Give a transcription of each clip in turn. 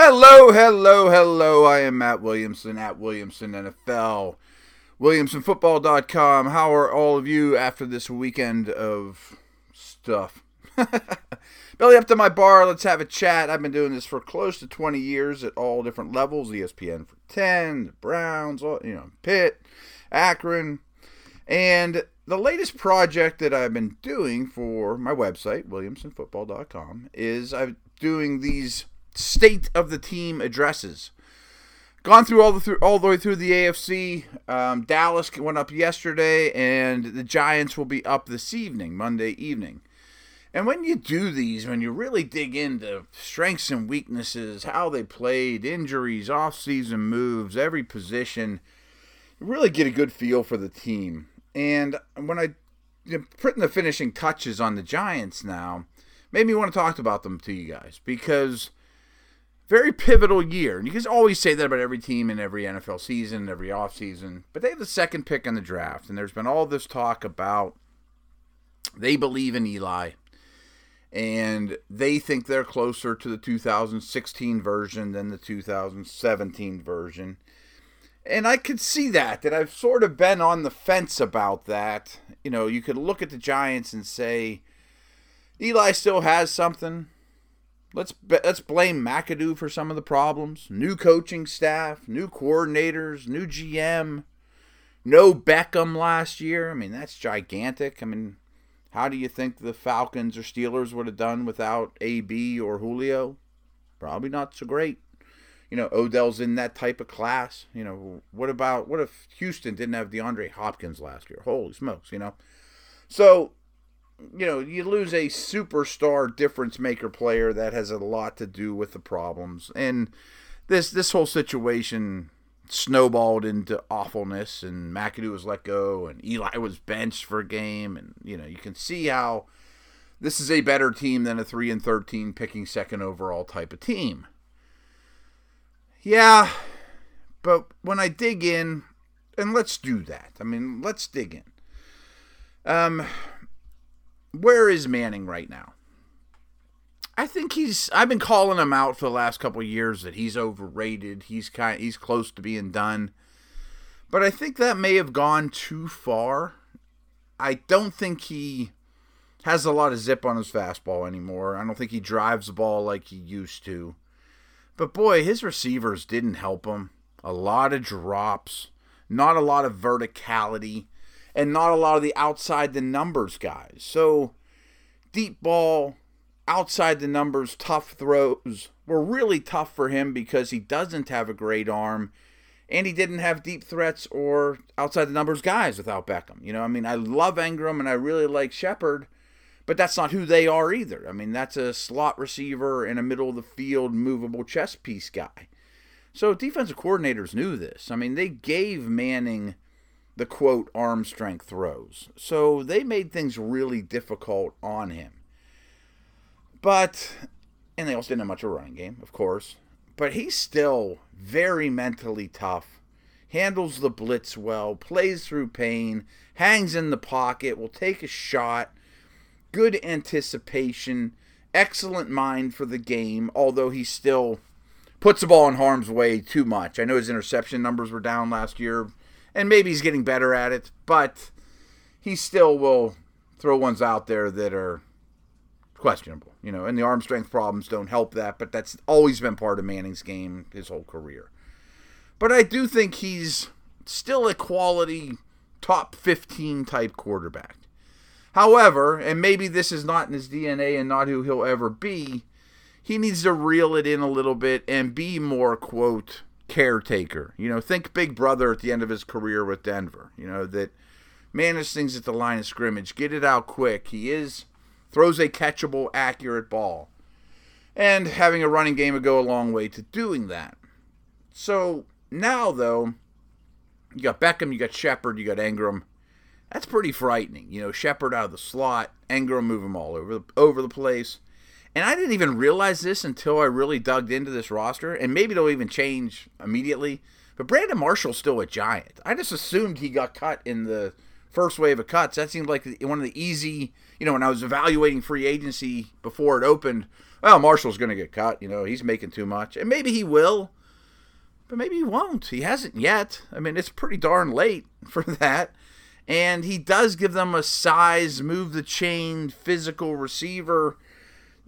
Hello, hello, hello. I am Matt Williamson at Williamson NFL. WilliamsonFootball.com. How are all of you after this weekend of stuff? Belly up to my bar. Let's have a chat. I've been doing this for close to 20 years at all different levels. ESPN for 10, the Browns, you know, Pitt, Akron. And the latest project that I've been doing for my website, WilliamsonFootball.com, is I'm doing these state of the team addresses. Gone through all the through all the way through the AFC. Um, Dallas went up yesterday, and the Giants will be up this evening, Monday evening. And when you do these, when you really dig into strengths and weaknesses, how they played, injuries, off-season moves, every position, you really get a good feel for the team. And when I you know, putting the finishing touches on the Giants now, made me want to talk about them to you guys because very pivotal year. And you can always say that about every team in every NFL season, every offseason. But they have the second pick in the draft. And there's been all this talk about they believe in Eli. And they think they're closer to the 2016 version than the 2017 version. And I could see that, that I've sort of been on the fence about that. You know, you could look at the Giants and say, Eli still has something Let's let's blame McAdoo for some of the problems. New coaching staff, new coordinators, new GM. No Beckham last year. I mean, that's gigantic. I mean, how do you think the Falcons or Steelers would have done without AB or Julio? Probably not so great. You know, Odell's in that type of class. You know, what about what if Houston didn't have DeAndre Hopkins last year? Holy smokes, you know. So you know, you lose a superstar difference maker player that has a lot to do with the problems. And this this whole situation snowballed into awfulness and McAdoo was let go and Eli was benched for a game and you know, you can see how this is a better team than a 3 and 13 picking second overall type of team. Yeah, but when I dig in, and let's do that. I mean, let's dig in. Um where is Manning right now? I think he's. I've been calling him out for the last couple years that he's overrated. He's kind. He's close to being done, but I think that may have gone too far. I don't think he has a lot of zip on his fastball anymore. I don't think he drives the ball like he used to. But boy, his receivers didn't help him. A lot of drops, not a lot of verticality and not a lot of the outside the numbers guys. So deep ball, outside the numbers, tough throws were really tough for him because he doesn't have a great arm and he didn't have deep threats or outside the numbers guys without Beckham. You know, I mean, I love Engram and I really like Shepard, but that's not who they are either. I mean, that's a slot receiver and a middle of the field movable chess piece guy. So defensive coordinators knew this. I mean, they gave Manning the quote arm strength throws. So they made things really difficult on him. But, and they also didn't have much of a running game, of course. But he's still very mentally tough, handles the blitz well, plays through pain, hangs in the pocket, will take a shot, good anticipation, excellent mind for the game, although he still puts the ball in harm's way too much. I know his interception numbers were down last year and maybe he's getting better at it, but he still will throw ones out there that are questionable, you know, and the arm strength problems don't help that, but that's always been part of Manning's game his whole career. But I do think he's still a quality top 15 type quarterback. However, and maybe this is not in his DNA and not who he'll ever be, he needs to reel it in a little bit and be more, quote, caretaker. You know, think Big Brother at the end of his career with Denver. You know, that manage things at the line of scrimmage, get it out quick. He is throws a catchable, accurate ball. And having a running game would go a long way to doing that. So now though, you got Beckham, you got Shepard, you got Engram. That's pretty frightening. You know, Shepard out of the slot, Engram move him all over the, over the place. And I didn't even realize this until I really dug into this roster. And maybe it'll even change immediately. But Brandon Marshall's still a giant. I just assumed he got cut in the first wave of cuts. That seemed like one of the easy, you know, when I was evaluating free agency before it opened, well, Marshall's going to get cut. You know, he's making too much. And maybe he will, but maybe he won't. He hasn't yet. I mean, it's pretty darn late for that. And he does give them a size, move the chain, physical receiver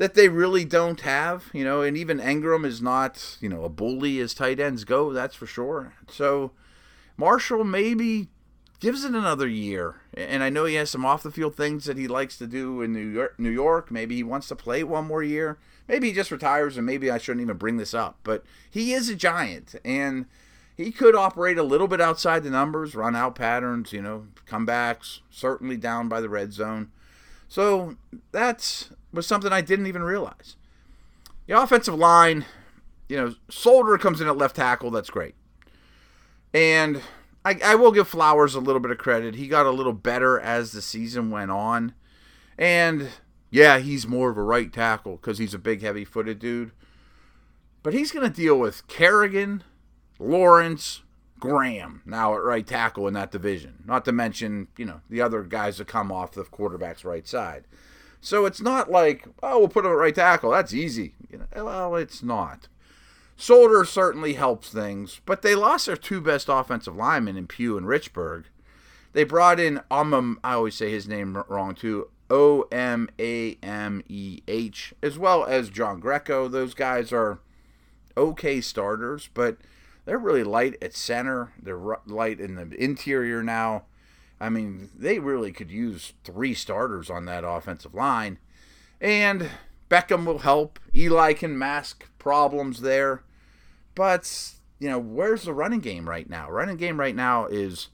that they really don't have, you know, and even Engram is not, you know, a bully as tight ends go, that's for sure. So Marshall maybe gives it another year. And I know he has some off the field things that he likes to do in New York, New York. Maybe he wants to play one more year. Maybe he just retires and maybe I shouldn't even bring this up. But he is a giant and he could operate a little bit outside the numbers, run out patterns, you know, comebacks, certainly down by the red zone. So that was something I didn't even realize. The offensive line, you know, Solder comes in at left tackle. That's great. And I, I will give Flowers a little bit of credit. He got a little better as the season went on. And yeah, he's more of a right tackle because he's a big, heavy footed dude. But he's going to deal with Kerrigan, Lawrence, Graham now at right tackle in that division. Not to mention, you know, the other guys that come off the quarterback's right side. So it's not like, oh, we'll put him at right tackle. That's easy. You know, eh, well, it's not. Solder certainly helps things, but they lost their two best offensive linemen in Pugh and Richburg. They brought in Omam, I always say his name wrong too, O M A M E H, as well as John Greco. Those guys are okay starters, but they're really light at center. They're light in the interior now. I mean, they really could use three starters on that offensive line. And Beckham will help. Eli can mask problems there. But, you know, where's the running game right now? Running game right now is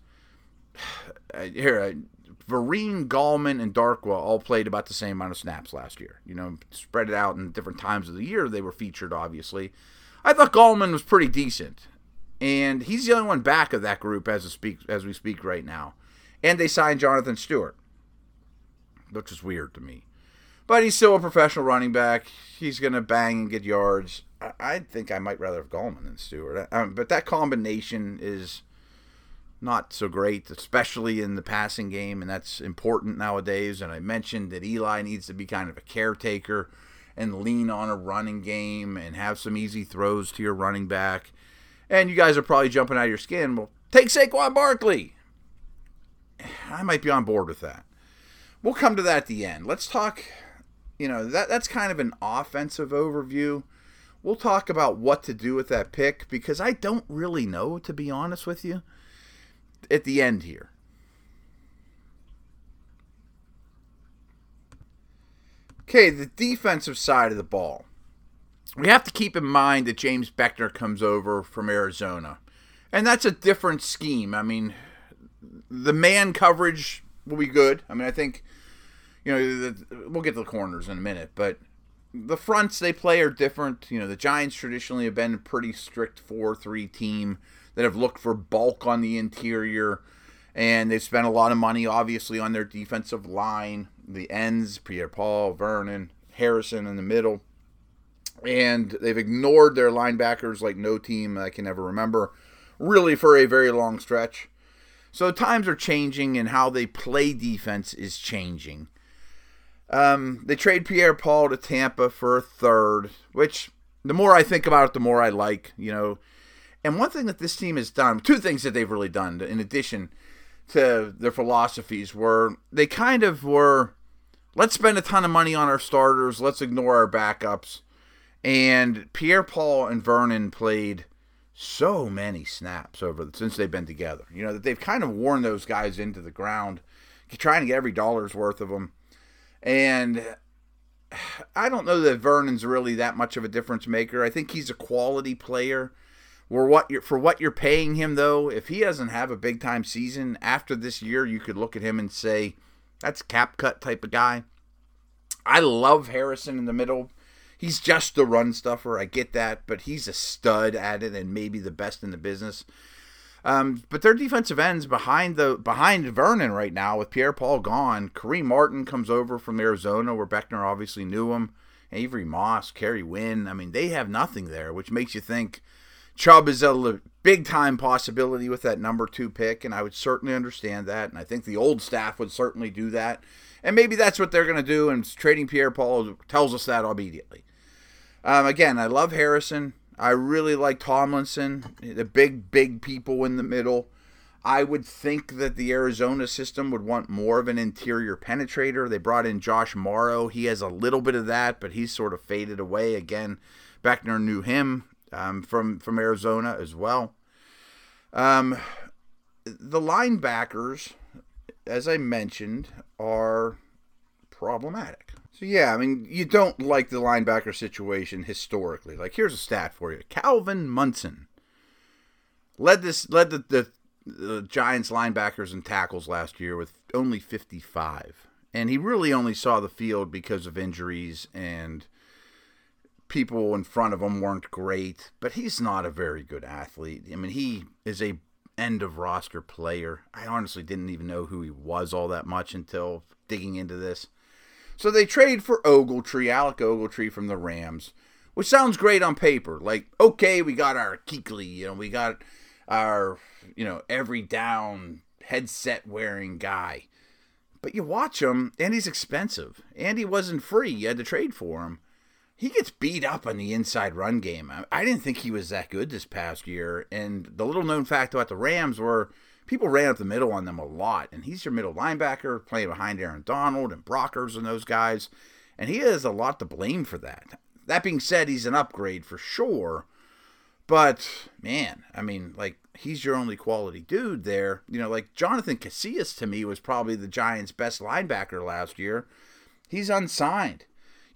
here. Uh, Vereen, Gallman, and Darkwa all played about the same amount of snaps last year. You know, spread it out in different times of the year. They were featured, obviously. I thought Gallman was pretty decent, and he's the only one back of that group as, speak, as we speak right now and they signed Jonathan Stewart, which is weird to me. But he's still a professional running back. He's to bang and get yards. I, I, think I might rather have Gallman than Stewart. Um, but that combination is not so great, especially in the passing game, and that's important nowadays. And I mentioned that Eli needs to be kind of a caretaker and lean on a running game and have some easy throws to your running back. And you guys are probably jumping out of your skin. Well, take Saquon Barkley. I might be on board with that. We'll come to that at the end. Let's talk, you know, that that's kind of an offensive overview. We'll talk about what to do with that pick because I don't really know, to be honest with you, at the end here. Okay, the defensive side of the ball. We have to keep in mind that James Bettcher comes over from Arizona. And that's a different scheme. I mean, the man coverage will be good. I mean, I think you know the, we'll get to the corners in a minute, but the fronts they play are different. You know, the Giants traditionally have been a pretty strict four-three team that have looked for bulk on the interior, and they've spent a lot of money, obviously, on their defensive line, the ends, Pierre-Paul, Vernon, Harrison in the middle, and they've ignored their linebackers like no team I can ever remember, really for a very long stretch. So times are changing and how they play defense is changing. Um, they trade Pierre Paul to Tampa for a third, which the more I think about it, the more I like, you know. And one thing that this team has done, two things that they've really done in addition to their philosophies were they kind of were let's spend a ton of money on our starters, let's ignore our backups. And Pierre Paul and Vernon played so many snaps over since they've been together. You know that they've kind of worn those guys into the ground, trying to get every dollar's worth of them. And I don't know that Vernon's really that much of a difference maker. I think he's a quality player. For what you're for what you're paying him though, if he doesn't have a big time season after this year, you could look at him and say that's cap cut type of guy. I love Harrison in the middle he's just a run stuffer. I get that, but he's a stud at it and maybe the best in the business. Um, but their defensive ends behind the behind Vernon right now with Pierre Paul gone. Kareem Martin comes over from Arizona where Bettcher obviously knew him. Avery Moss, Kerry Wynn. I mean, they have nothing there, which makes you think Chubb is a big time possibility with that number two pick, and I would certainly understand that. And I think the old staff would certainly do that. And maybe that's what they're going to do, and trading Pierre Paul tells us that immediately. Um, again, I love Harrison. I really like Tomlinson, the big, big people in the middle. I would think that the Arizona system would want more of an interior penetrator. They brought in Josh Mauro. He has a little bit of that, but he's sort of faded away. Again, Bettcher knew him um, from from Arizona as well. Um, the linebackers, as I mentioned, are problematic. So yeah, I mean, you don't like the linebacker situation historically. Like here's a stat for you: Calvin Munson led this led the, the, the Giants linebackers and tackles last year with only 55, and he really only saw the field because of injuries and people in front of him weren't great. But he's not a very good athlete. I mean, he is a end of roster player. I honestly didn't even know who he was all that much until digging into this. So they trade for Ogletree, Alec Ogletree from the Rams, which sounds great on paper. Like, okay, we got our Kuechly, you know, we got our, you know, every down headset wearing guy. But you watch him, and he's expensive. And he wasn't free. You had to trade for him. He gets beat up on the inside run game. I didn't think he was that good this past year. And the little known fact about the Rams were people ran up the middle on them a lot. And he's your middle linebacker playing behind Aaron Donald and Brockers and those guys. And he has a lot to blame for that. That being said, he's an upgrade for sure. But man, I mean, like he's your only quality dude there. You know, like Jonathan Casillas to me was probably the Giants' best linebacker last year. He's unsigned.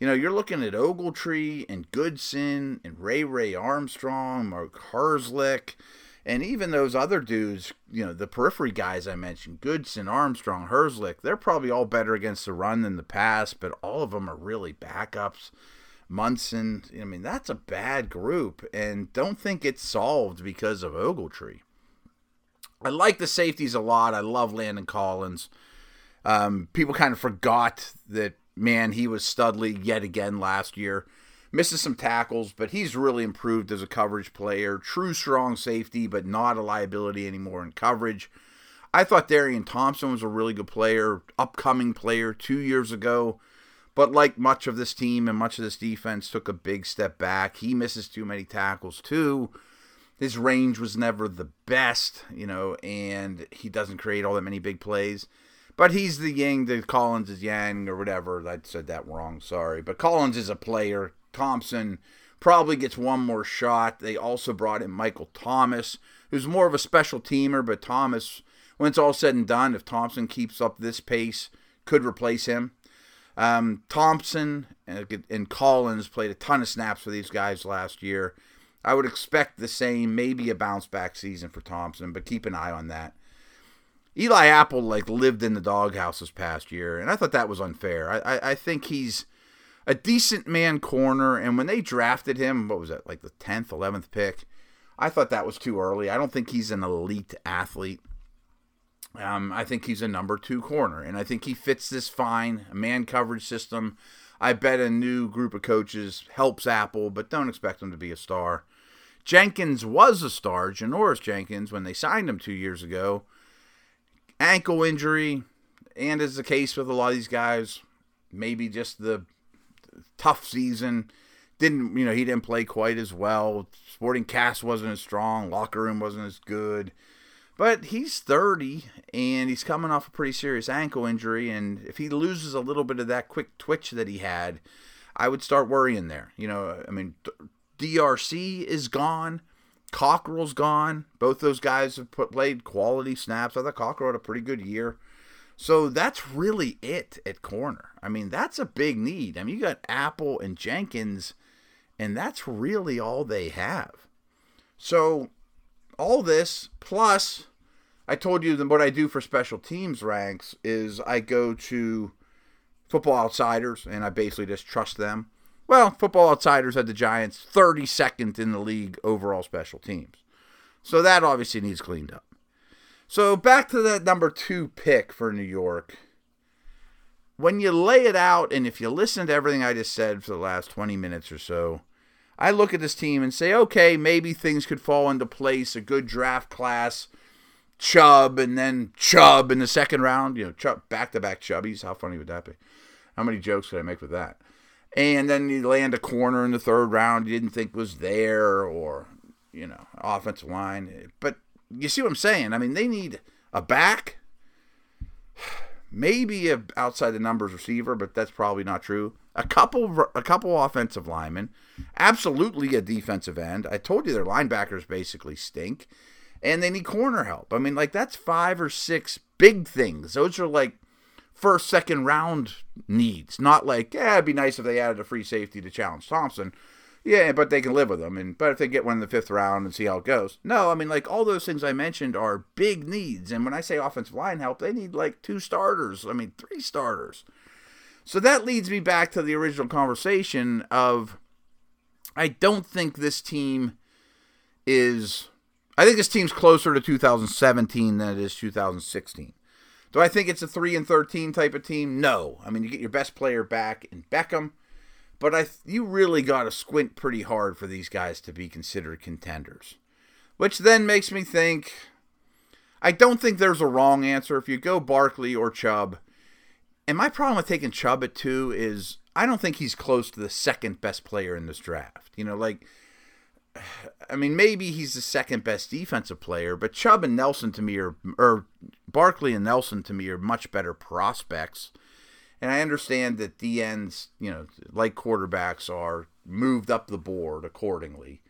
You know, you're looking at Ogletree and Goodson and Ray Ray Armstrong, Mark Herzlich and even those other dudes, you know, the periphery guys I mentioned, Goodson, Armstrong, Herzlich, they're probably all better against the run than the pass, but all of them are really backups. Munson, I mean, that's a bad group, and don't think it's solved because of Ogletree. I like the safeties a lot. I love Landon Collins. Um, people kind of forgot that, man, he was studly yet again last year misses some tackles, but he's really improved as a coverage player. True strong safety, but not a liability anymore in coverage. I thought Darian Thompson was a really good player, upcoming player two years ago, but like much of this team and much of this defense, took a big step back. He misses too many tackles too. His range was never the best, you know, and he doesn't create all that many big plays. But he's the Yang, the Collins is Yang, or whatever. I said that wrong, sorry. But Collins is a player. Thompson probably gets one more shot. They also brought in Michael Thomas, who's more of a special teamer, but Thomas, when it's all said and done, if Thompson keeps up this pace, could replace him. Um, Thompson and, and Collins played a ton of snaps for these guys last year. I would expect the same, maybe a bounce back season for Thompson, but keep an eye on that. Eli Apple like lived in the doghouse this past year, and I thought that was unfair. I, I, I think he's a decent man corner. And when they drafted him, what was that, like the 10th, 11th pick? I thought that was too early. I don't think he's an elite athlete. Um, I think he's a number two corner, and I think he fits this fine. Man coverage system. I bet a new group of coaches helps Apple, but don't expect him to be a star. Jenkins was a star, Janoris Jenkins, when they signed him two years ago. Ankle injury, and as the case with a lot of these guys, maybe just the tough season. Didn't you know he didn't play quite as well. Sporting cast wasn't as strong. Locker room wasn't as good. But he's 30 and he's coming off a pretty serious ankle injury. And if he loses a little bit of that quick twitch that he had, I would start worrying there. You know, I mean, DRC is gone. Cockrell's gone. Both those guys have put, played quality snaps. I thought Cockrell had a pretty good year. So that's really it at corner. I mean, that's a big need. I mean, you got Apple and Jenkins, and that's really all they have. So, all this plus, I told you that what I do for special teams ranks is I go to Football Outsiders and I basically just trust them. Well, Football Outsiders had the Giants 32nd in the league overall special teams. So that obviously needs cleaned up. So back to that number two pick for New York. When you lay it out, and if you listen to everything I just said for the last 20 minutes or so, I look at this team and say, okay, maybe things could fall into place. A good draft class, Chubb, and then Chubb in the second round. You know, Chubb back to back Chubbies. How funny would that be? How many jokes could I make with that? And then you land a corner in the third round you didn't think was there, or you know, offensive line. But you see what I'm saying? I mean, they need a back, maybe a outside the numbers receiver, but that's probably not true. A couple, a couple offensive linemen, absolutely a defensive end. I told you their linebackers basically stink, and they need corner help. I mean, like that's five or six big things. Those are like first, second round needs, not like yeah, it'd be nice if they added a free safety to challenge Thompson. Yeah, but they can live with them. And but if they get one in the fifth round and see how it goes, no, I mean like all those things I mentioned are big needs. And when I say offensive line help, they need like two starters. I mean three starters. So that leads me back to the original conversation of I don't think this team is. I think this team's closer to 2017 than it is 2016. Do I think it's a three and 13 type of team? No. I mean, you get your best player back in Beckham. But I, you really got to squint pretty hard for these guys to be considered contenders. Which then makes me think I don't think there's a wrong answer. If you go Barkley or Chubb, and my problem with taking Chubb at two is I don't think he's close to the second best player in this draft. You know, like, I mean, maybe he's the second best defensive player, but Chubb and Nelson to me are, or Barkley and Nelson to me are much better prospects and I understand that the ends, you know, like quarterbacks, are moved up the board accordingly.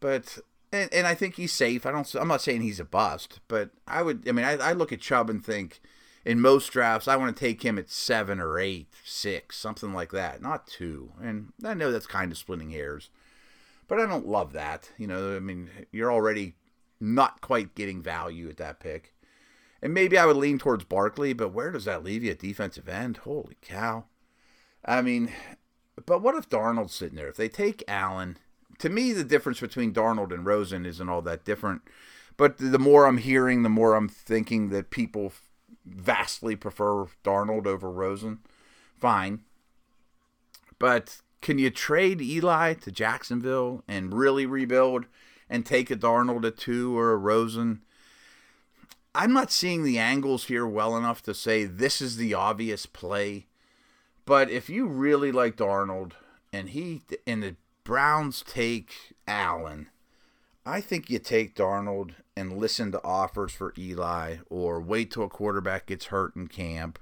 But and, and I think he's safe. I don't. I'm not saying he's a bust, but I would. I mean, I, I look at Chubb and think, in most drafts, I want to take him at seven or eight, six, something like that, not two. And I know that's kind of splitting hairs, but I don't love that. You know, I mean, you're already not quite getting value at that pick. And maybe I would lean towards Barkley, but where does that leave you at defensive end? Holy cow. I mean, but what if Darnold's sitting there? If they take Allen, to me, the difference between Darnold and Rosen isn't all that different. But the more I'm hearing, the more I'm thinking that people vastly prefer Darnold over Rosen. Fine. But can you trade Eli to Jacksonville and really rebuild and take a Darnold at two or a Rosen? I'm not seeing the angles here well enough to say this is the obvious play. But if you really liked Darnold and he and the Browns take Allen, I think you take Darnold and listen to offers for Eli or wait till a quarterback gets hurt in camp.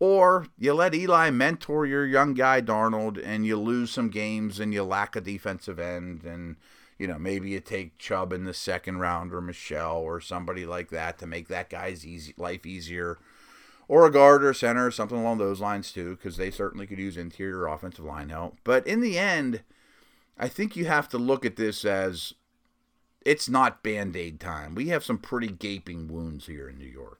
Or you let Eli mentor your young guy Darnold and you lose some games and you lack a defensive end and you know, maybe you take Chubb in the second round or Michelle or somebody like that to make that guy's easy life easier. Or a guard or center, or something along those lines too, because they certainly could use interior offensive line help. But in the end, I think you have to look at this as it's not band aid time. We have some pretty gaping wounds here in New York.